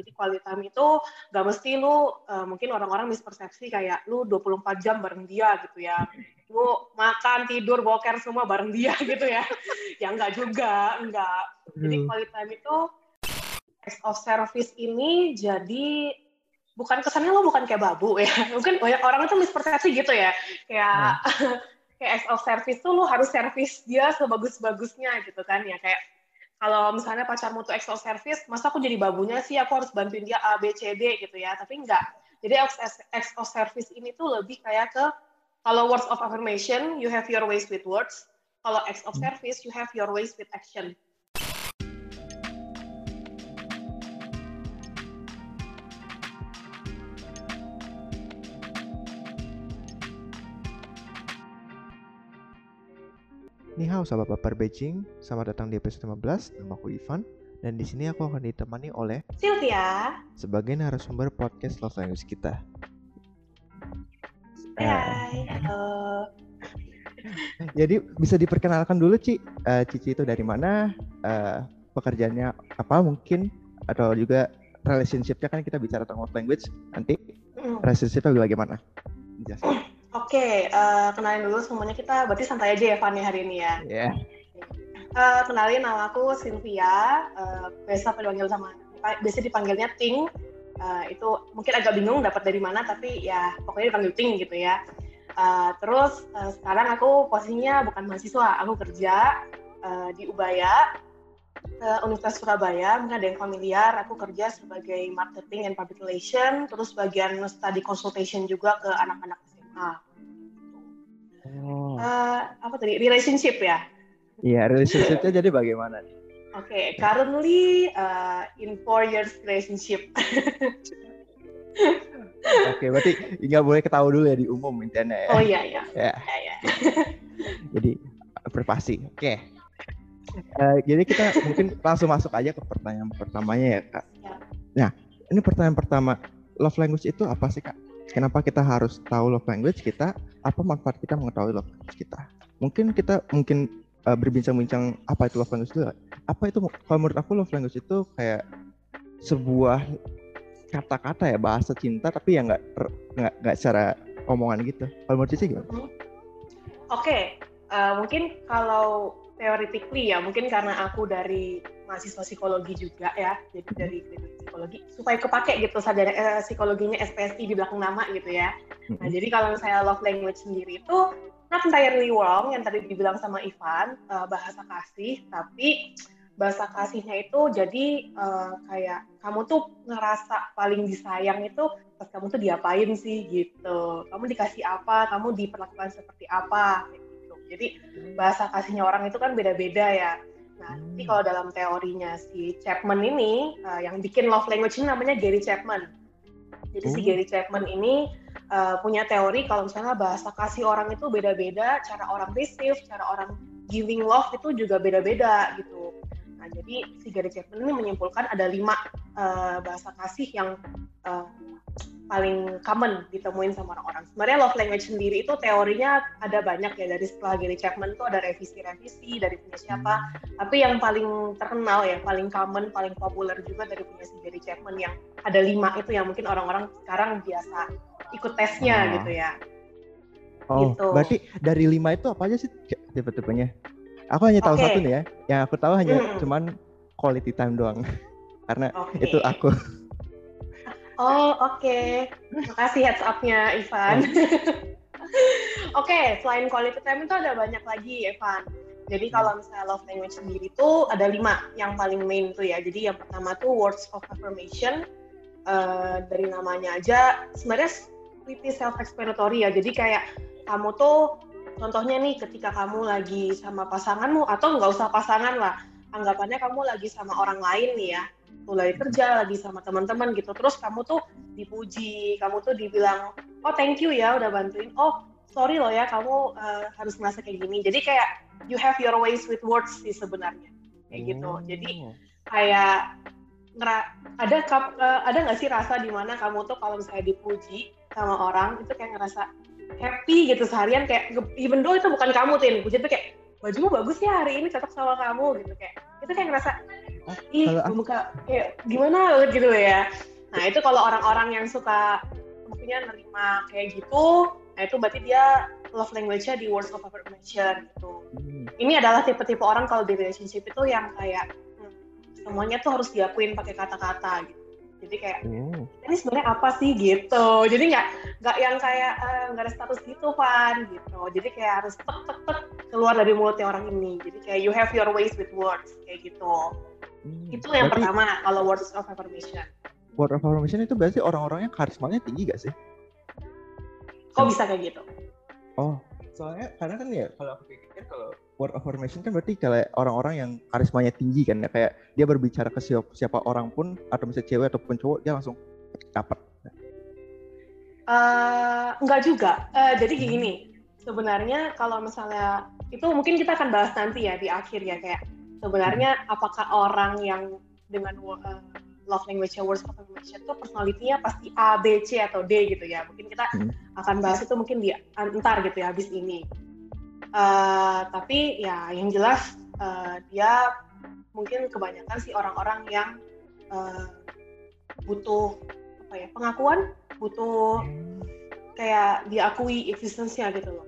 Jadi quality time itu gak mesti lu uh, mungkin orang-orang mispersepsi kayak lu 24 jam bareng dia gitu ya. Lu makan, tidur, boker semua bareng dia gitu ya. ya enggak juga, enggak. Jadi hmm. quality time itu acts of service ini jadi bukan kesannya lo bukan kayak babu ya. Mungkin banyak orang itu mispersepsi gitu ya. Kayak hmm. kayak acts of service tuh lo harus service dia sebagus-bagusnya gitu kan ya kayak kalau misalnya pacarmu tuh extra service, masa aku jadi babunya sih, aku harus bantuin dia A, B, C, D gitu ya. Tapi enggak. Jadi extra service ini tuh lebih kayak ke, kalau words of affirmation, you have your ways with words. Kalau acts of service, you have your ways with action. Ni hao sahabat baper Beijing, selamat datang di episode 15. Nama aku Ivan dan di sini aku akan ditemani oleh Sylvia sebagai narasumber podcast Love Language kita. Hai, halo. Jadi bisa diperkenalkan dulu Ci, uh, Cici itu dari mana, uh, pekerjaannya apa mungkin, atau juga relationship-nya kan kita bicara tentang love language, nanti mm. relationship-nya bagaimana? Jelaskan. Oke, okay, uh, eh, kenalin dulu semuanya kita berarti santai aja ya Fanny hari ini ya. Iya. Yeah. Uh, kenalin nama aku Cynthia, uh, biasa dipanggil sama biasa dipanggilnya Ting. Uh, itu mungkin agak bingung dapat dari mana tapi ya pokoknya dipanggil Ting gitu ya. Uh, terus uh, sekarang aku posisinya bukan mahasiswa, aku kerja uh, di Ubaya, uh, Universitas Surabaya. Mungkin ada yang familiar, aku kerja sebagai marketing and public relation, terus bagian study consultation juga ke anak-anak SMA. Oh. Uh, apa tadi? Relationship ya? Iya, relationshipnya jadi bagaimana nih? Oke, okay, currently uh, in four years relationship. Oke, okay, berarti nggak boleh ketahui dulu ya di umum intinya ya. Oh iya iya. Ya. ya, ya. jadi privasi. Oke. Okay. Uh, jadi kita mungkin langsung masuk aja ke pertanyaan pertamanya ya kak. Ya. Nah, ini pertanyaan pertama, love language itu apa sih kak? Kenapa kita harus tahu love language kita? Apa manfaat kita mengetahui love language kita? Mungkin kita mungkin uh, berbincang-bincang apa itu love language itu. Apa itu kalau menurut aku love language itu kayak sebuah kata-kata ya bahasa cinta tapi ya nggak nggak nggak secara omongan gitu. Kalau menurut Cici gimana? Oke, okay. uh, eh, mungkin kalau theoretically ya mungkin karena aku dari mahasiswa psikologi juga ya. Jadi dari psikologi supaya kepake gitu sadar eh, psikologinya SPSI di belakang nama gitu ya. Nah jadi kalau saya love language sendiri itu not entirely wrong yang tadi dibilang sama Ivan uh, bahasa kasih. Tapi bahasa kasihnya itu jadi uh, kayak kamu tuh ngerasa paling disayang itu pas kamu tuh diapain sih gitu. Kamu dikasih apa kamu diperlakukan seperti apa gitu. Jadi bahasa kasihnya orang itu kan beda-beda ya Nah, hmm. tapi kalau dalam teorinya si Chapman ini, uh, yang bikin love language ini namanya Gary Chapman. Jadi hmm. si Gary Chapman ini uh, punya teori kalau misalnya bahasa kasih orang itu beda-beda, cara orang receive, cara orang giving love itu juga beda-beda gitu. Nah, jadi si Gary Chapman ini menyimpulkan ada lima uh, bahasa kasih yang uh, paling common ditemuin sama orang-orang. Sebenarnya love language sendiri itu teorinya ada banyak ya dari setelah Gary Chapman itu ada revisi-revisi dari punya siapa. Tapi yang paling terkenal ya, paling common, paling populer juga dari punya si Gary Chapman yang ada lima itu yang mungkin orang-orang sekarang biasa ikut tesnya oh. gitu ya. Oh, gitu. berarti dari lima itu apa aja sih tipe-tipenya? Aku hanya tahu okay. satu nih ya. Yang aku tahu hanya hmm. cuman quality time doang. Karena okay. itu aku Oh, oke. Okay. Makasih heads up-nya Ivan. oke, okay, selain quality time itu ada banyak lagi, Ivan. Jadi hmm. kalau misalnya love language sendiri itu ada lima yang paling main tuh ya. Jadi yang pertama tuh words of affirmation. Uh, dari namanya aja sebenarnya pretty self explanatory ya. Jadi kayak kamu tuh contohnya nih ketika kamu lagi sama pasanganmu atau nggak usah pasangan lah. Anggapannya kamu lagi sama orang lain nih ya mulai kerja lagi sama teman-teman gitu terus kamu tuh dipuji kamu tuh dibilang oh thank you ya udah bantuin oh sorry loh ya kamu uh, harus merasa kayak gini jadi kayak you have your ways with words sih sebenarnya kayak gitu oh. jadi kayak ada uh, ada nggak sih rasa di mana kamu tuh kalau misalnya dipuji sama orang itu kayak ngerasa happy gitu seharian kayak even though itu bukan kamu tuh yang dipuji tapi kayak bajumu bagus ya hari ini cocok sama kamu gitu. Kayak itu kayak ngerasa ih muka kayak gimana? Gitu ya. Nah itu kalau orang-orang yang suka maksudnya nerima kayak gitu nah itu berarti dia love language-nya di words of affirmation gitu. Hmm. ini adalah tipe-tipe orang kalau di relationship itu yang kayak hmm, semuanya tuh harus diakuin pakai kata-kata gitu jadi kayak hmm. ini sebenarnya apa sih? Gitu. Jadi nggak nggak yang kayak eh, nggak uh, ada status gitu Van gitu. Jadi kayak harus tek tek tek keluar dari mulutnya orang ini. Jadi kayak you have your ways with words kayak gitu. Hmm. itu yang berarti, pertama kalau words of affirmation. Word of affirmation itu berarti orang-orangnya karismanya tinggi gak sih? Kok bisa kayak gitu? Oh soalnya karena kan ya kalau aku pikir kalau word of affirmation kan berarti kayak orang-orang yang karismanya tinggi kan ya kayak dia berbicara ke siapa, siapa orang pun atau misalnya cewek ataupun cowok dia langsung dapat. Uh, enggak juga. Uh, jadi gini, sebenarnya kalau misalnya itu mungkin kita akan bahas nanti ya di akhir ya kayak sebenarnya apakah orang yang dengan uh, love language words of affirmation itu personalitinya pasti A, B, C atau D gitu ya. Mungkin kita hmm. akan bahas itu mungkin di antar gitu ya habis ini. Uh, tapi ya yang jelas uh, dia mungkin kebanyakan sih orang-orang yang uh, butuh apa ya pengakuan, butuh kayak diakui eksistensinya gitu loh.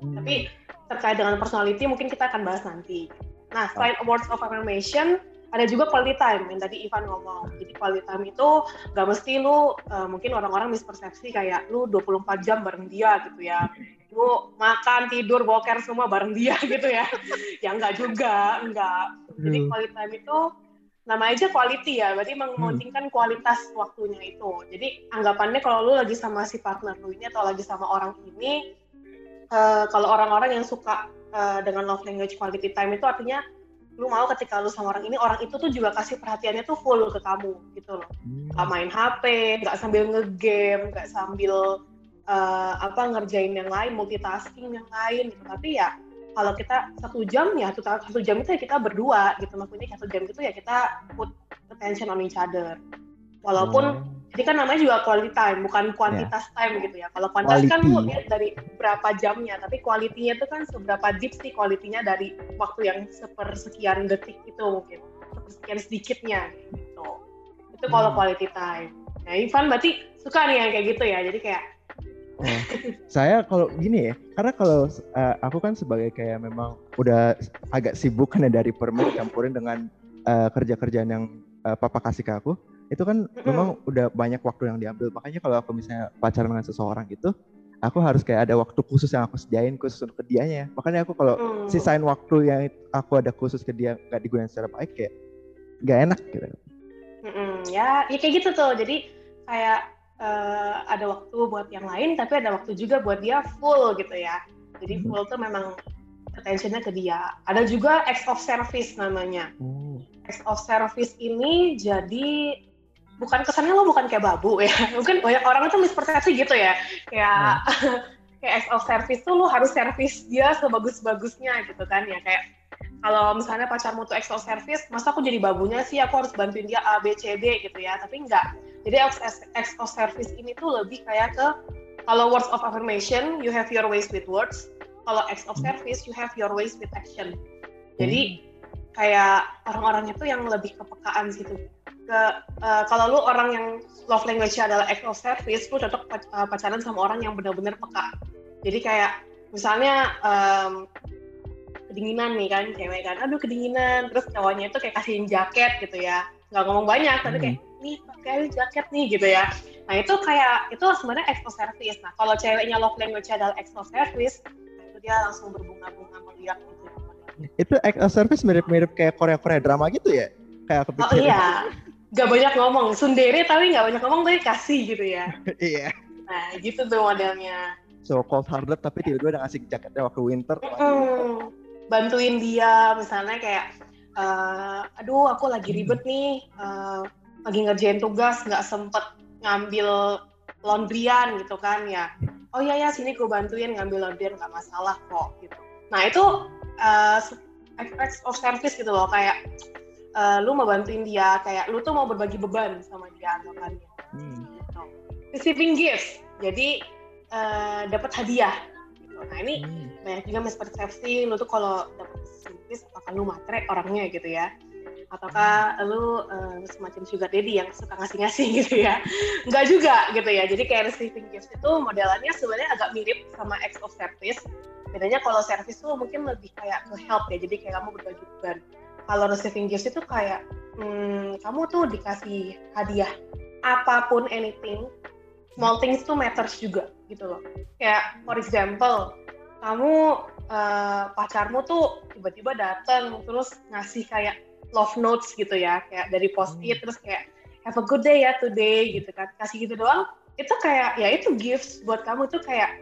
Hmm. Tapi terkait dengan personality mungkin kita akan bahas nanti. Nah, selain awards of affirmation, ada juga quality time yang tadi Ivan ngomong. Jadi quality time itu gak mesti lu uh, mungkin orang-orang mispersepsi kayak lu 24 jam bareng dia gitu ya. Lu makan tidur boker semua bareng dia gitu ya. Ya enggak juga enggak jadi hmm. quality time itu nama aja quality ya. Berarti mementingkan kualitas waktunya itu. Jadi anggapannya kalau lu lagi sama si partner lu ini atau lagi sama orang ini uh, kalau orang-orang yang suka uh, dengan love language quality time itu artinya lu mau ketika lu sama orang ini orang itu tuh juga kasih perhatiannya tuh full ke kamu gitu loh hmm. gak main HP nggak sambil ngegame nggak sambil uh, apa ngerjain yang lain multitasking yang lain gitu tapi ya kalau kita satu jam ya satu, satu jam itu ya kita berdua gitu maksudnya satu jam itu ya kita put attention on each other walaupun hmm. Jadi kan namanya juga quality time bukan kuantitas yeah. time gitu ya. Kalau kuantitas kan lu lihat dari berapa jamnya tapi kualitinya itu kan seberapa deep sih kualitinya dari waktu yang sepersekian detik itu mungkin sepersekian sedikitnya gitu. Itu kalau hmm. quality time. Nah Ivan berarti suka nih yang kayak gitu ya jadi kayak Oh, saya kalau gini ya, karena kalau uh, aku kan sebagai kayak memang udah agak sibuk kan ya dari permen campurin dengan uh, kerja-kerjaan yang uh, papa kasih ke aku, itu kan memang udah banyak waktu yang diambil. Makanya kalau aku misalnya pacaran dengan seseorang gitu, aku harus kayak ada waktu khusus yang aku sediain khusus untuk dianya. Makanya aku kalau mm. sisain waktu yang aku ada khusus ke dia nggak digunakan secara baik kayak nggak enak gitu. Mm-mm, ya, ya kayak gitu tuh. Jadi kayak uh, ada waktu buat yang lain tapi ada waktu juga buat dia full gitu ya jadi hmm. full tuh memang attentionnya ke dia ada juga ex of service namanya hmm. ex of service ini jadi bukan kesannya lo bukan kayak babu ya mungkin banyak orang itu mispersepsi gitu ya kayak hmm. kayak ex of service tuh lo harus service dia sebagus-bagusnya gitu kan ya kayak kalau misalnya pacarmu tuh ex of service masa aku jadi babunya sih aku harus bantuin dia A B C D gitu ya tapi enggak jadi acts of service ini tuh lebih kayak ke kalau words of affirmation, you have your ways with words. Kalau acts of hmm. service, you have your ways with action. Jadi hmm. kayak orang-orangnya tuh yang lebih kepekaan gitu. Ke uh, kalau lu orang yang love language adalah act of service, lu cocok uh, pacaran sama orang yang benar-benar peka. Jadi kayak misalnya um, kedinginan nih kan cewek kan, aduh kedinginan, terus cowoknya itu kayak kasihin jaket gitu ya, nggak ngomong banyak, tapi kayak hmm. Nih pakai jaket nih gitu ya. Nah itu kayak itu sebenarnya expo service. Nah kalau ceweknya love language adalah expo service itu dia langsung berbunga-bunga melihat gitu. Itu expo service mirip-mirip kayak Korea-Korea drama gitu ya? Kayak aku pikir oh iya gak banyak ngomong. Sundere tapi gak banyak ngomong tapi kasih gitu ya. Iya. Nah gitu tuh modelnya. So cold hearted tapi tiba-tiba udah ngasih jaketnya waktu winter. Mm, bantuin dia misalnya kayak uh, aduh aku lagi ribet nih uh, lagi ngerjain tugas nggak sempet ngambil laundryan gitu kan ya. Oh iya ya sini gue bantuin ngambil laundryan nggak masalah kok gitu. Nah itu uh, acts of service gitu loh kayak uh, lu mau bantuin dia kayak lu tuh mau berbagi beban sama dia anggapannya hmm. gitu. receiving gift jadi uh, dapat hadiah gitu. nah ini hmm. banyak juga mispersepsi lu tuh kalau dapat gift apakah lu matre orangnya gitu ya Ataukah lu uh, semacam sugar daddy yang suka ngasih-ngasih gitu ya? Enggak juga gitu ya. Jadi kayak receiving gifts itu modelannya sebenarnya agak mirip sama acts of service. Bedanya kalau service tuh mungkin lebih kayak ke help ya. Jadi kayak kamu berbagi beban. Kalau receiving gifts itu kayak hmm, kamu tuh dikasih hadiah apa pun anything small things tuh matters juga gitu loh. Kayak for example kamu uh, pacarmu tuh tiba-tiba datang terus ngasih kayak love notes gitu ya kayak dari post it hmm. terus kayak have a good day ya today gitu kan. Kasih gitu doang itu kayak ya itu gifts buat kamu tuh kayak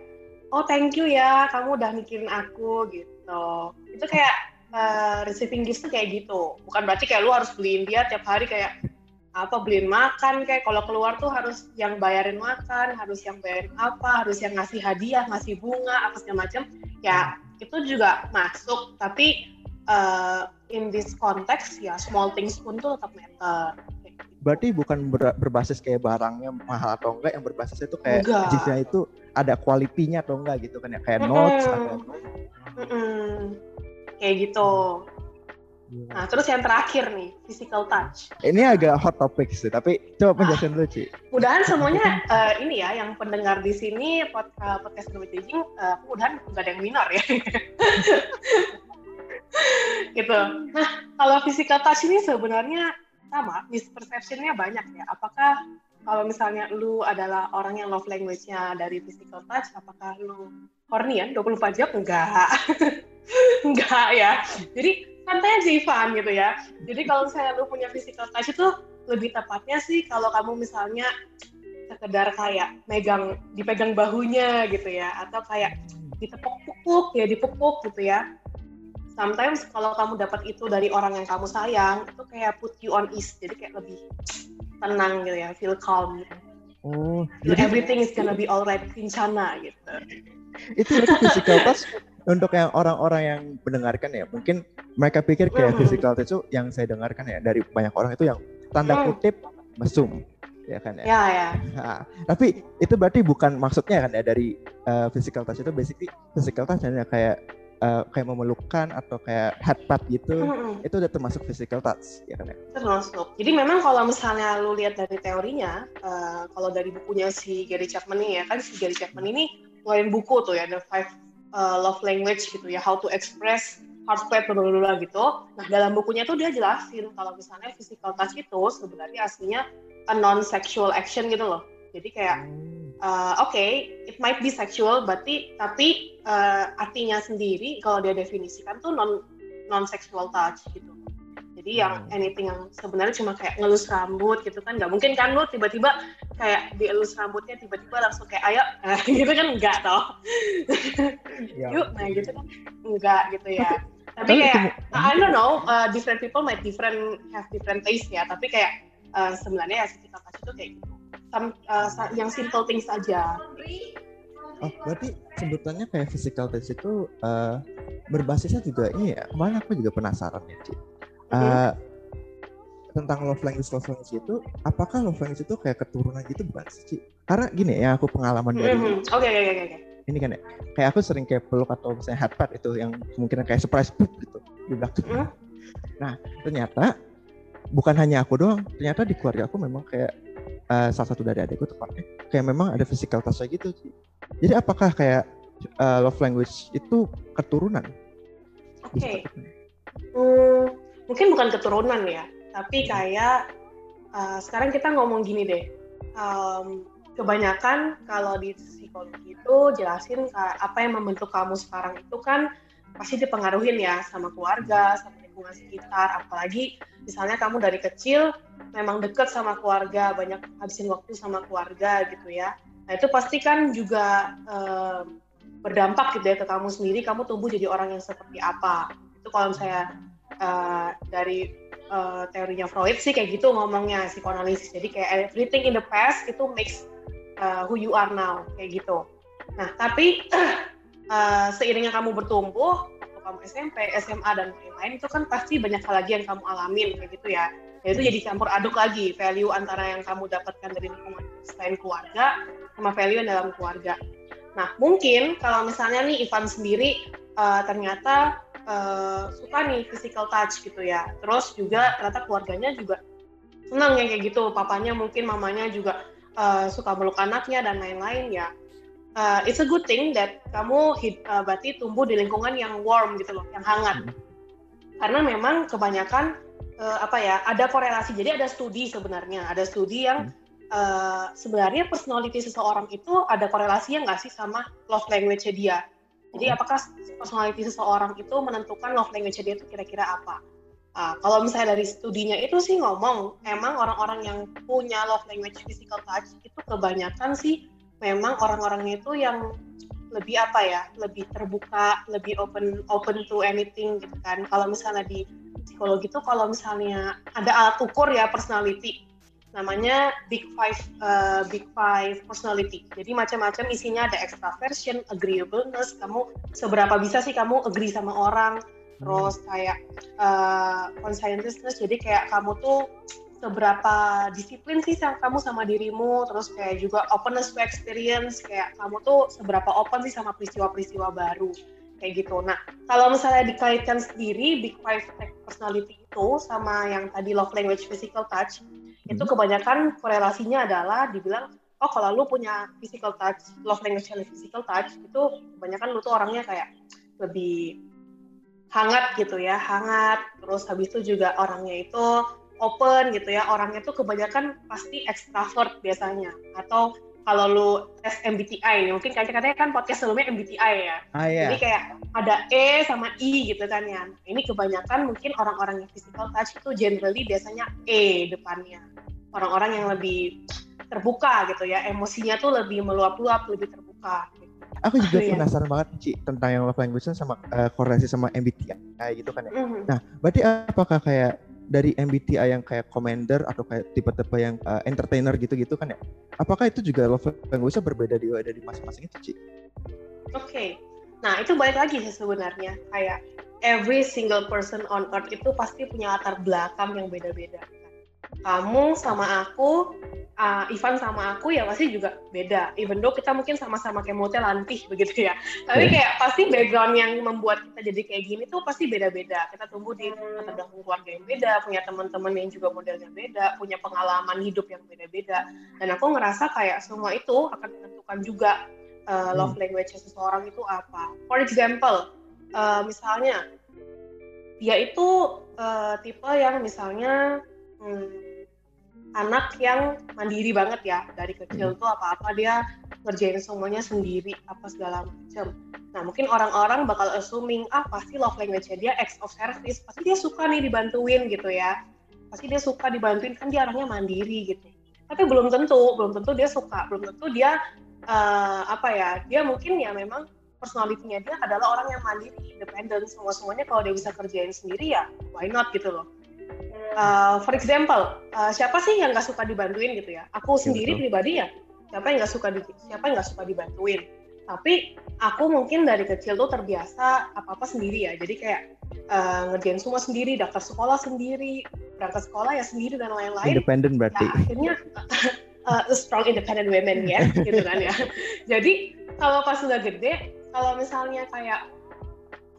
oh thank you ya kamu udah mikirin aku gitu. Itu kayak uh, receiving gifts tuh kayak gitu. Bukan berarti kayak lu harus beliin dia tiap hari kayak apa beliin makan kayak kalau keluar tuh harus yang bayarin makan harus yang bayarin apa harus yang ngasih hadiah ngasih bunga apa segala macam ya itu juga masuk tapi uh, in this context ya small things pun tuh tetap matter. Berarti bukan ber, berbasis kayak barangnya mahal atau enggak yang berbasis itu kayak jika itu ada kualitinya atau enggak gitu kan ya? Kayak mm -hmm. notes atau mm -hmm. Kayak gitu Iya. Nah, terus yang terakhir nih, physical touch. Ini agak hot topic sih, tapi coba penjelasin ah, dulu, Ci. Mudahan semuanya uh, ini ya, yang pendengar di sini pod, uh, podcast Demi Jing, uh, mudahan nggak ada yang minor ya. gitu. Nah, kalau physical touch ini sebenarnya sama, misperception-nya banyak ya. Apakah kalau misalnya lu adalah orang yang love language-nya dari physical touch, apakah lu horny ya? 24 jam? Enggak. Enggak ya. Jadi santai aja Ivan gitu ya. Jadi kalau misalnya lu punya physical touch itu lebih tepatnya sih kalau kamu misalnya sekedar kayak megang dipegang bahunya gitu ya atau kayak ditepuk-pupuk ya dipupuk gitu ya. Sometimes kalau kamu dapat itu dari orang yang kamu sayang itu kayak put you on ease jadi kayak lebih tenang gitu ya, feel calm gitu. Oh, jadi everything is gonna be alright, kincana gitu. Itu physical touch untuk yang orang-orang yang mendengarkan ya mungkin mereka pikir kayak mm. physical touch itu yang saya dengarkan ya dari banyak orang itu yang tanda mm. kutip mesum ya kan ya. Ya ya. Nah, tapi itu berarti bukan maksudnya kan ya dari uh, physical touch itu basically physical touch hanya kayak uh, kayak memelukkan atau kayak head pat gitu mm-hmm. itu udah termasuk physical touch ya kan ya termasuk jadi memang kalau misalnya lu lihat dari teorinya uh, kalau dari bukunya si Gary Chapman ini ya kan si Gary Chapman ini ngeluarin buku tuh ya The Five uh, love language gitu ya, how to express heartfelt bla gitu. Nah dalam bukunya tuh dia jelasin kalau misalnya physical touch itu sebenarnya aslinya a non sexual action gitu loh. Jadi kayak uh, oke, okay, it might be sexual, berarti tapi uh, artinya sendiri kalau dia definisikan tuh non non sexual touch gitu. Jadi yang hmm. anything yang sebenarnya cuma kayak ngelus rambut gitu kan nggak mungkin kan lu tiba-tiba kayak dielus rambutnya tiba-tiba langsung kayak ayo nah, gitu kan enggak toh. Ya. Yuk nah gitu kan enggak gitu ya. Tapi kayak I don't know uh, different people might different have different taste ya tapi kayak uh, sebenarnya ya kita kasih itu kayak gitu. Some, uh, yang simple things aja. Oh, berarti sebutannya kayak physical touch itu uh, berbasisnya juga ini ya. Kemarin aku juga penasaran ya, Cik uh, tentang love language love language itu apakah love language itu kayak keturunan gitu bukan sih karena gini ya aku pengalaman dari mm-hmm. oke oke oke ini kan ya kayak aku sering kayak peluk atau misalnya head pat itu yang kemungkinan kayak surprise gitu di belakang mm. nah ternyata bukan hanya aku doang ternyata di keluarga aku memang kayak uh, salah satu dari adikku tepatnya kayak memang ada physical touch gitu sih. Jadi apakah kayak uh, love language itu keturunan? Oke. okay. hmm, mungkin bukan keturunan ya, tapi kayak uh, sekarang kita ngomong gini deh, um, kebanyakan kalau di psikologi itu jelasin apa yang membentuk kamu sekarang itu kan pasti dipengaruhin ya sama keluarga, sama lingkungan sekitar, apalagi misalnya kamu dari kecil memang deket sama keluarga, banyak habisin waktu sama keluarga gitu ya. Nah itu pasti kan juga uh, berdampak gitu ya ke kamu sendiri, kamu tumbuh jadi orang yang seperti apa. Itu kalau saya uh, dari uh, teorinya Freud sih kayak gitu ngomongnya psikoanalisis. Jadi kayak everything in the past itu makes uh, who you are now kayak gitu. Nah tapi uh, seiringnya kamu bertumbuh, kamu SMP, SMA dan lain-lain itu kan pasti banyak hal lagi yang kamu alamin kayak gitu ya. Ya jadi campur aduk lagi value antara yang kamu dapatkan dari lingkungan selain keluarga sama value yang dalam keluarga. Nah mungkin kalau misalnya nih Ivan sendiri uh, ternyata uh, suka nih physical touch gitu ya terus juga ternyata keluarganya juga senang yang kayak gitu papanya mungkin mamanya juga uh, suka meluk anaknya dan lain-lain ya uh, it's a good thing that kamu uh, berarti tumbuh di lingkungan yang warm gitu loh yang hangat hmm. karena memang kebanyakan uh, apa ya ada korelasi jadi ada studi sebenarnya ada studi yang hmm uh, sebenarnya personality seseorang itu ada korelasinya nggak sih sama love language dia? Jadi hmm. apakah personality seseorang itu menentukan love language dia itu kira-kira apa? Uh, kalau misalnya dari studinya itu sih ngomong, emang orang-orang yang punya love language physical touch itu kebanyakan sih memang orang-orangnya itu yang lebih apa ya, lebih terbuka, lebih open open to anything gitu kan. Kalau misalnya di psikologi itu kalau misalnya ada alat ukur ya personality, namanya Big Five uh, Big Five Personality. Jadi macam-macam isinya ada extraversion, agreeableness, kamu seberapa bisa sih kamu agree sama orang, terus hmm. kayak uh, conscientiousness. Jadi kayak kamu tuh seberapa disiplin sih kamu sama dirimu, terus kayak juga openness to experience, kayak kamu tuh seberapa open sih sama peristiwa-peristiwa baru kayak gitu. Nah, kalau misalnya dikaitkan sendiri Big Five Personality itu sama yang tadi love language physical touch, itu hmm. kebanyakan korelasinya adalah dibilang oh kalau lu punya physical touch love language physical touch itu kebanyakan lu tuh orangnya kayak lebih hangat gitu ya hangat terus habis itu juga orangnya itu open gitu ya orangnya tuh kebanyakan pasti extravert biasanya. Atau kalau lu tes MBTI mungkin katanya kan podcast sebelumnya MBTI ya. Ah, iya. jadi kayak ada E sama I gitu kan ya. Ini kebanyakan mungkin orang-orang yang physical touch itu generally biasanya E depannya. Orang-orang yang lebih terbuka gitu ya. Emosinya tuh lebih meluap-luap lebih terbuka. Gitu. aku juga oh, penasaran banget Ci tentang yang love language sama uh, korelasi sama MBTI gitu kan ya. Mm -hmm. nah berarti apakah kayak dari MBTI yang kayak commander atau kayak tipe-tipe yang uh, entertainer gitu-gitu kan ya apakah itu juga love language berbeda di dari masing-masing itu Ci? Oke, okay. nah itu balik lagi sih sebenarnya kayak every single person on earth itu pasti punya latar belakang yang beda-beda kamu sama aku uh, Ivan sama aku ya pasti juga beda. Even though kita mungkin sama-sama kemotnya lantih begitu ya. Tapi iya. kayak pasti background yang membuat kita jadi kayak gini tuh pasti beda-beda. Kita tumbuh di latar belakang keluarga yang beda, punya teman-teman yang juga modelnya beda, punya pengalaman hidup yang beda-beda. Dan aku ngerasa kayak semua itu akan menentukan juga uh, love language seseorang itu apa. For example, uh, misalnya dia itu uh, tipe yang misalnya hmm, anak yang mandiri banget ya dari kecil tuh apa-apa dia ngerjain semuanya sendiri apa segala macam. Nah mungkin orang-orang bakal assuming ah pasti love language dia acts of service pasti dia suka nih dibantuin gitu ya pasti dia suka dibantuin kan dia orangnya mandiri gitu. Tapi belum tentu belum tentu dia suka belum tentu dia uh, apa ya dia mungkin ya memang personalitinya dia adalah orang yang mandiri independen semua semuanya kalau dia bisa kerjain sendiri ya why not gitu loh uh, for example uh, siapa sih yang nggak suka dibantuin gitu ya? Aku iya, sendiri pribadi ya. Siapa yang nggak suka di, siapa yang nggak suka dibantuin? Tapi aku mungkin dari kecil tuh terbiasa apa apa sendiri ya. Jadi kayak uh, ngerjain semua sendiri daftar sekolah sendiri berangkat sekolah ya sendiri dan lain-lain. Independen berarti. Nah, akhirnya uh, strong independent women ya gitu kan ya. Jadi kalau pas sudah gede kalau misalnya kayak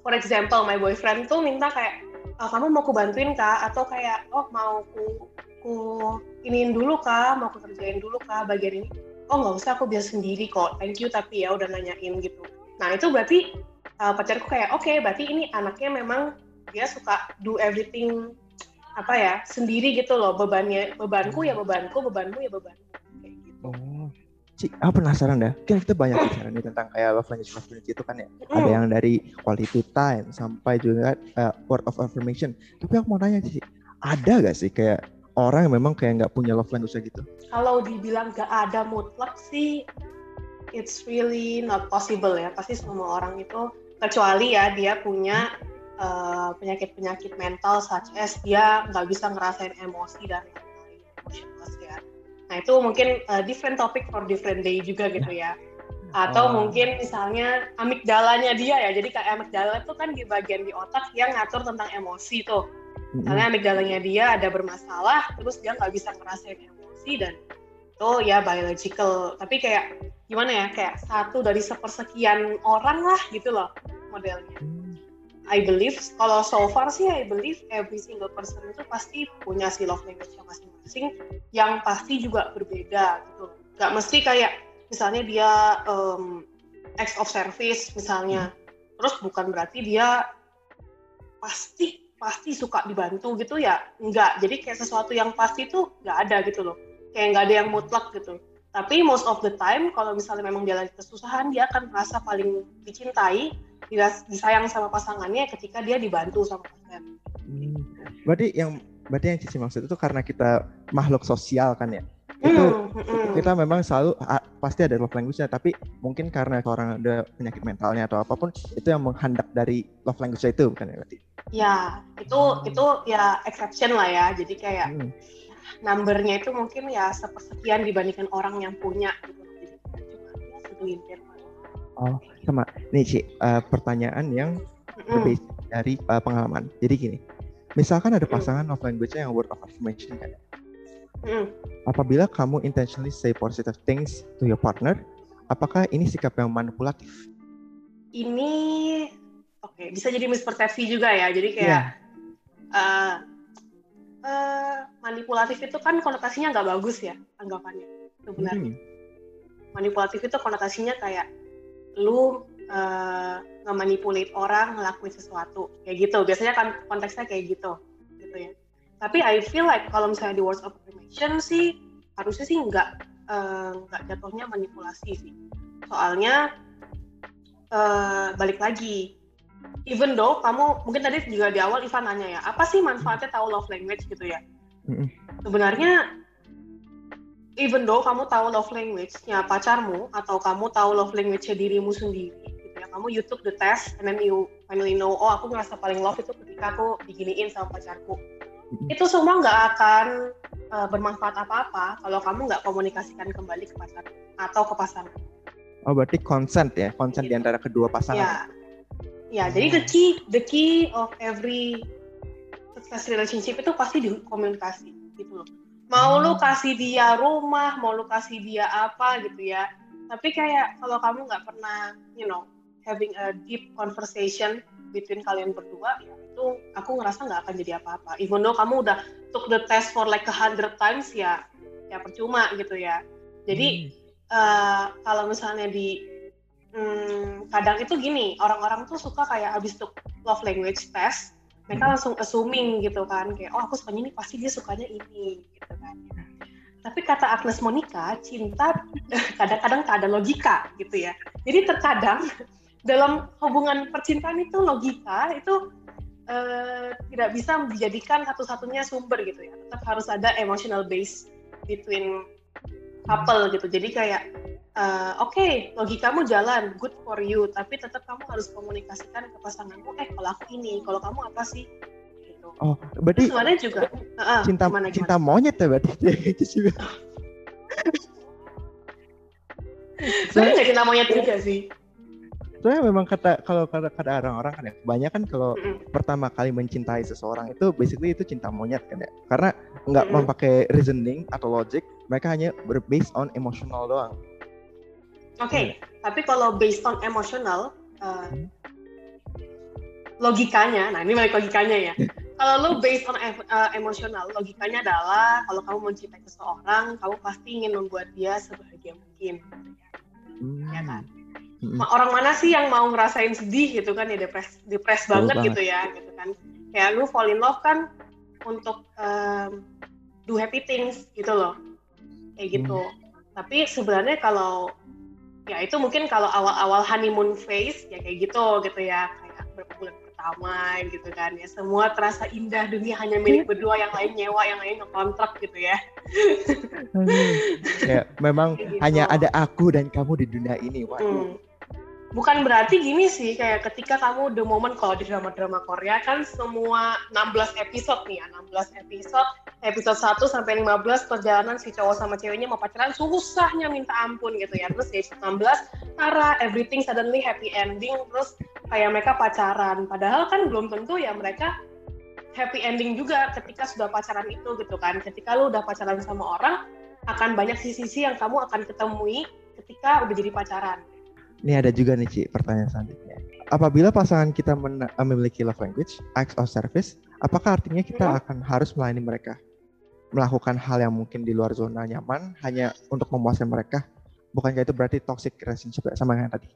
for example my boyfriend tuh minta kayak uh, kamu mau ku bantuin kak? Atau kayak oh mau ku ku iniin dulu kak mau ku kerjain dulu kak bagian ini. Oh nggak usah aku biasa sendiri kok thank you tapi ya udah nanyain gitu. Nah itu berarti uh, pacarku kayak oke okay, berarti ini anaknya memang dia suka do everything apa ya sendiri gitu loh bebannya bebanku ya bebanku bebanmu ya bebanku. Oh Cik, aku penasaran dah. Kan kita banyak bicara nih tentang kayak love language love language itu kan ya. Mm. Ada yang dari quality time sampai juga uh, word of affirmation. Tapi aku mau nanya sih, ada gak sih kayak orang yang memang kayak nggak punya love language gitu? Kalau dibilang gak ada mutlak sih, it's really not possible ya. Pasti semua orang itu kecuali ya dia punya uh, penyakit-penyakit mental such as dia nggak bisa ngerasain emosi dan Nah itu mungkin uh, different topic for different day juga gitu ya. Atau oh. mungkin misalnya amigdalanya dia ya. Jadi kayak amigdala itu kan di bagian di otak yang ngatur tentang emosi tuh. Misalnya amigdalanya dia ada bermasalah, terus dia nggak bisa ngerasain emosi dan itu ya biological. Tapi kayak gimana ya, kayak satu dari sepersekian orang lah gitu loh modelnya. I believe kalau so far sih I believe every single person itu pasti punya si love language masing-masing yang pasti juga berbeda gitu. Gak mesti kayak misalnya dia um, acts of service misalnya, terus bukan berarti dia pasti pasti suka dibantu gitu ya. Enggak jadi kayak sesuatu yang pasti tuh nggak ada gitu loh. Kayak nggak ada yang mutlak gitu tapi most of the time kalau misalnya memang dia lagi kesusahan dia akan merasa paling dicintai disayang sama pasangannya ketika dia dibantu sama pasangan. Hmm. Berarti yang berarti yang Cici maksud itu karena kita makhluk sosial kan ya? itu hmm, hmm. kita memang selalu pasti ada love language-nya tapi mungkin karena orang ada penyakit mentalnya atau apa pun itu yang menghendak dari love language itu bukan ya berarti ya itu hmm. itu ya exception lah ya jadi kayak hmm. Numbernya itu mungkin ya sepersekian dibandingkan orang yang punya gitu jadi ya oh sama nih Ci uh, pertanyaan yang hmm. dari uh, pengalaman jadi gini misalkan ada pasangan love language-nya yang word of affirmation kan Hmm. Apabila kamu intentionally say positive things to your partner, apakah ini sikap yang manipulatif? Ini oke, okay, bisa jadi mispersepsi juga ya. Jadi kayak yeah. uh, uh, manipulatif itu kan konotasinya nggak bagus ya anggapannya sebenarnya. Hmm. Manipulatif itu konotasinya kayak lu uh, nge-manipulate orang ngelakuin sesuatu kayak gitu. Biasanya kan konteksnya kayak gitu, gitu ya tapi I feel like kalau misalnya di words of affirmation sih harusnya sih nggak uh, nggak jatuhnya manipulasi sih soalnya uh, balik lagi even though kamu mungkin tadi juga di awal Ivan nanya ya apa sih manfaatnya tahu love language gitu ya mm-hmm. sebenarnya even though kamu tahu love language-nya pacarmu atau kamu tahu love language-nya dirimu sendiri gitu ya kamu YouTube the test and then you finally know oh aku ngerasa paling love itu ketika aku diginiin sama pacarku itu semua nggak akan uh, bermanfaat apa-apa kalau kamu nggak komunikasikan kembali ke pasangan atau ke pasangan. Oh berarti consent ya, consent gitu. di antara kedua pasangan. Ya, ya hmm. jadi the key the key of every success relationship itu pasti di komunikasi gitu loh. Mau hmm. lu kasih dia rumah, mau lu kasih dia apa gitu ya. Tapi kayak kalau kamu nggak pernah, you know, having a deep conversation between kalian berdua, ya itu aku ngerasa nggak akan jadi apa-apa. Even though kamu udah took the test for like a hundred times ya, ya percuma gitu ya. Jadi hmm. uh, kalau misalnya di hmm, kadang itu gini, orang-orang tuh suka kayak habis tuh love language test, mereka hmm. langsung assuming gitu kan, kayak oh aku sukanya ini pasti dia sukanya ini gitu kan. Tapi kata Agnes Monica, cinta kadang-kadang tak ada logika gitu ya. Jadi terkadang dalam hubungan percintaan itu logika itu uh, tidak bisa dijadikan satu-satunya sumber gitu ya tetap harus ada emotional base between couple gitu jadi kayak uh, oke okay, logikamu jalan good for you tapi tetap kamu harus komunikasikan ke pasanganmu eh kalau aku ini kalau kamu apa sih gitu. oh berarti juga uh, cinta gimana, gimana? cinta monyet ya berarti Sebenarnya nggak cinta monyet juga sih soalnya memang kata kalau kata kata orang-orang kan ya kebanyakan kalau mm-hmm. pertama kali mencintai seseorang itu basically itu cinta monyet kan ya karena nggak mm-hmm. memakai reasoning atau logic mereka hanya berbased on emotional doang oke okay. hmm. tapi kalau based on emotional uh, hmm. logikanya nah ini balik logikanya ya kalau lu based on uh, emotional logikanya adalah kalau kamu mencintai seseorang kamu pasti ingin membuat dia sebahagia mungkin hmm. ya kan hmm. orang mana sih yang mau ngerasain sedih gitu kan ya depres depres banget, banget gitu ya gitu kan kayak lu fall in love kan untuk um, do happy things gitu loh kayak gitu hmm. tapi sebenarnya kalau ya itu mungkin kalau awal-awal honeymoon phase ya kayak gitu gitu ya. Kayak berapa bulan pertama gitu kan ya. Semua terasa indah dunia hanya milik berdua yang lain nyewa yang lain kontrak gitu ya. Ya memang gitu. hanya ada aku dan kamu di dunia ini waduh hmm bukan berarti gini sih kayak ketika kamu the moment kalau di drama-drama Korea kan semua 16 episode nih ya 16 episode episode 1 sampai 15 perjalanan si cowok sama ceweknya mau pacaran susahnya minta ampun gitu ya. Terus di episode 16 Tara everything suddenly happy ending terus kayak mereka pacaran. Padahal kan belum tentu ya mereka happy ending juga ketika sudah pacaran itu gitu kan. Ketika lu udah pacaran sama orang akan banyak sisi-sisi yang kamu akan ketemui ketika udah jadi pacaran Ini ada juga nih Ci, pertanyaan selanjutnya. Apabila pasangan kita memiliki love language, acts of service, apakah artinya kita hmm. akan harus melayani mereka? Melakukan hal yang mungkin di luar zona nyaman hanya untuk memuaskan mereka? Bukankah itu berarti toxic relationship sama yang tadi?